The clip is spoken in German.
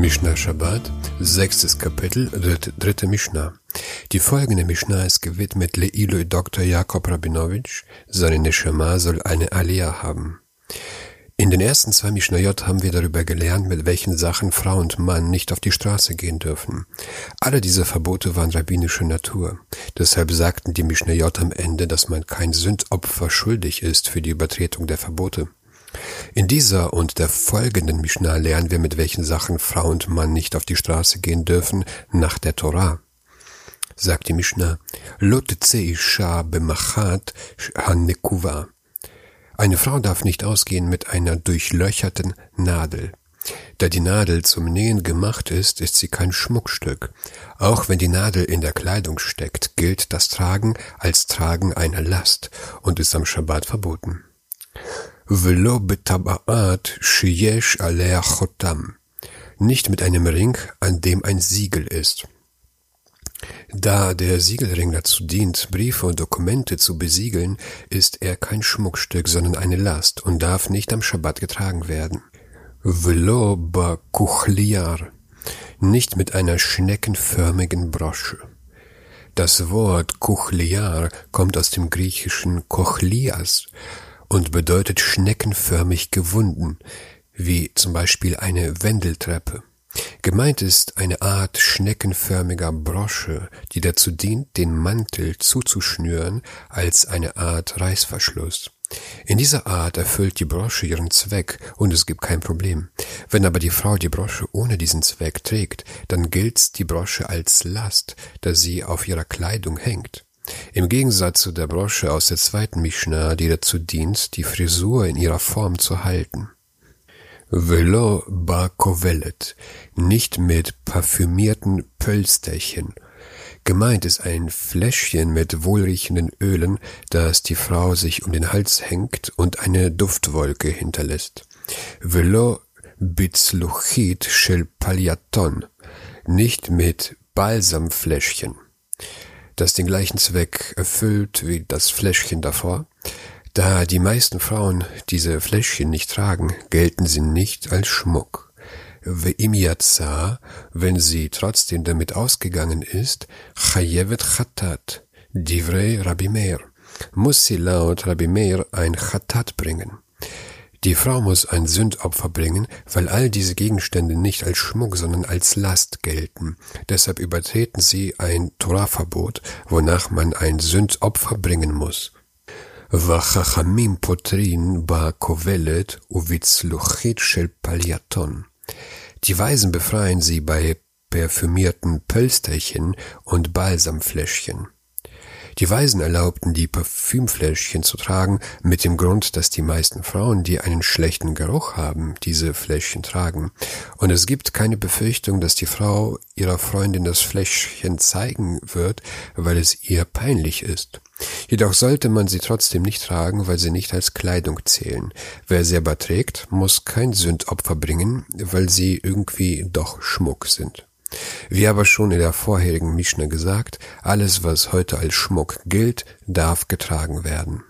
Mishnah Shabbat, sechstes Kapitel, dritte, Mishnah. Die folgende Mishnah ist gewidmet Leilui Dr. Jakob Rabinowitsch. Seine Neshama soll eine Aliyah haben. In den ersten zwei Mishnayot haben wir darüber gelernt, mit welchen Sachen Frau und Mann nicht auf die Straße gehen dürfen. Alle diese Verbote waren rabbinischer Natur. Deshalb sagten die Mishnayot am Ende, dass man kein Sündopfer schuldig ist für die Übertretung der Verbote. In dieser und der folgenden Mishnah lernen wir, mit welchen Sachen Frau und Mann nicht auf die Straße gehen dürfen nach der Torah. Sagt die Mishnah, Lotze isha bemachat hanekuva. Eine Frau darf nicht ausgehen mit einer durchlöcherten Nadel. Da die Nadel zum Nähen gemacht ist, ist sie kein Schmuckstück. Auch wenn die Nadel in der Kleidung steckt, gilt das Tragen als Tragen einer Last und ist am Schabbat verboten. Velo betaba'at sheyesh alea chotam. Nicht mit einem Ring, an dem ein Siegel ist. Da der Siegelring dazu dient, Briefe und Dokumente zu besiegeln, ist er kein Schmuckstück, sondern eine Last und darf nicht am Schabbat getragen werden. Velo kuchliar, nicht mit einer schneckenförmigen Brosche. Das Wort kuchliar kommt aus dem griechischen kochlias und bedeutet schneckenförmig gewunden, wie zum Beispiel eine Wendeltreppe. Gemeint ist eine Art schneckenförmiger Brosche, die dazu dient, den Mantel zuzuschnüren als eine Art Reißverschluss. In dieser Art erfüllt die Brosche ihren Zweck und es gibt kein Problem. Wenn aber die Frau die Brosche ohne diesen Zweck trägt, dann gilt die Brosche als Last, da sie auf ihrer Kleidung hängt. Im Gegensatz zu der Brosche aus der zweiten Mishnah, die dazu dient, die Frisur in ihrer Form zu halten. Velo ba kovelet, nicht mit parfümierten Pölsterchen. Gemeint ist ein Fläschchen mit wohlriechenden Ölen, das die Frau sich um den Hals hängt und eine Duftwolke hinterlässt. Velo bitzluchit shel paliaton, nicht mit Balsamfläschchen, das den gleichen Zweck erfüllt wie das Fläschchen davor. Da die meisten Frauen diese Fläschchen nicht tragen, gelten sie nicht als Schmuck. Im wenn sie trotzdem damit ausgegangen ist, Chayevet Chatat, Divrei Rabbi Meir, muss sie laut Rabbi Meir ein Chatat bringen. Die Frau muss ein Sündopfer bringen, weil all diese Gegenstände nicht als Schmuck, sondern als Last gelten. Deshalb übertreten sie ein Torahverbot, wonach man ein Sündopfer bringen muss. Vachachamim potrin ba kovelet uvitzluchit shel paliaton. Die Weisen befreien sie bei perfümierten Pölsterchen und Balsamfläschchen. Die Weisen erlaubten die Parfümfläschchen zu tragen, mit dem Grund, dass die meisten Frauen, die einen schlechten Geruch haben, diese Fläschchen tragen. Und es gibt keine Befürchtung, dass die Frau ihrer Freundin das Fläschchen zeigen wird, weil es ihr peinlich ist. Jedoch sollte man sie trotzdem nicht tragen, weil sie nicht als Kleidung zählen. Wer sie aber trägt, muss kein Sündopfer bringen, weil sie irgendwie doch Schmuck sind. Wie aber schon in der vorherigen Mischne gesagt, alles, was heute als Schmuck gilt, darf getragen werden.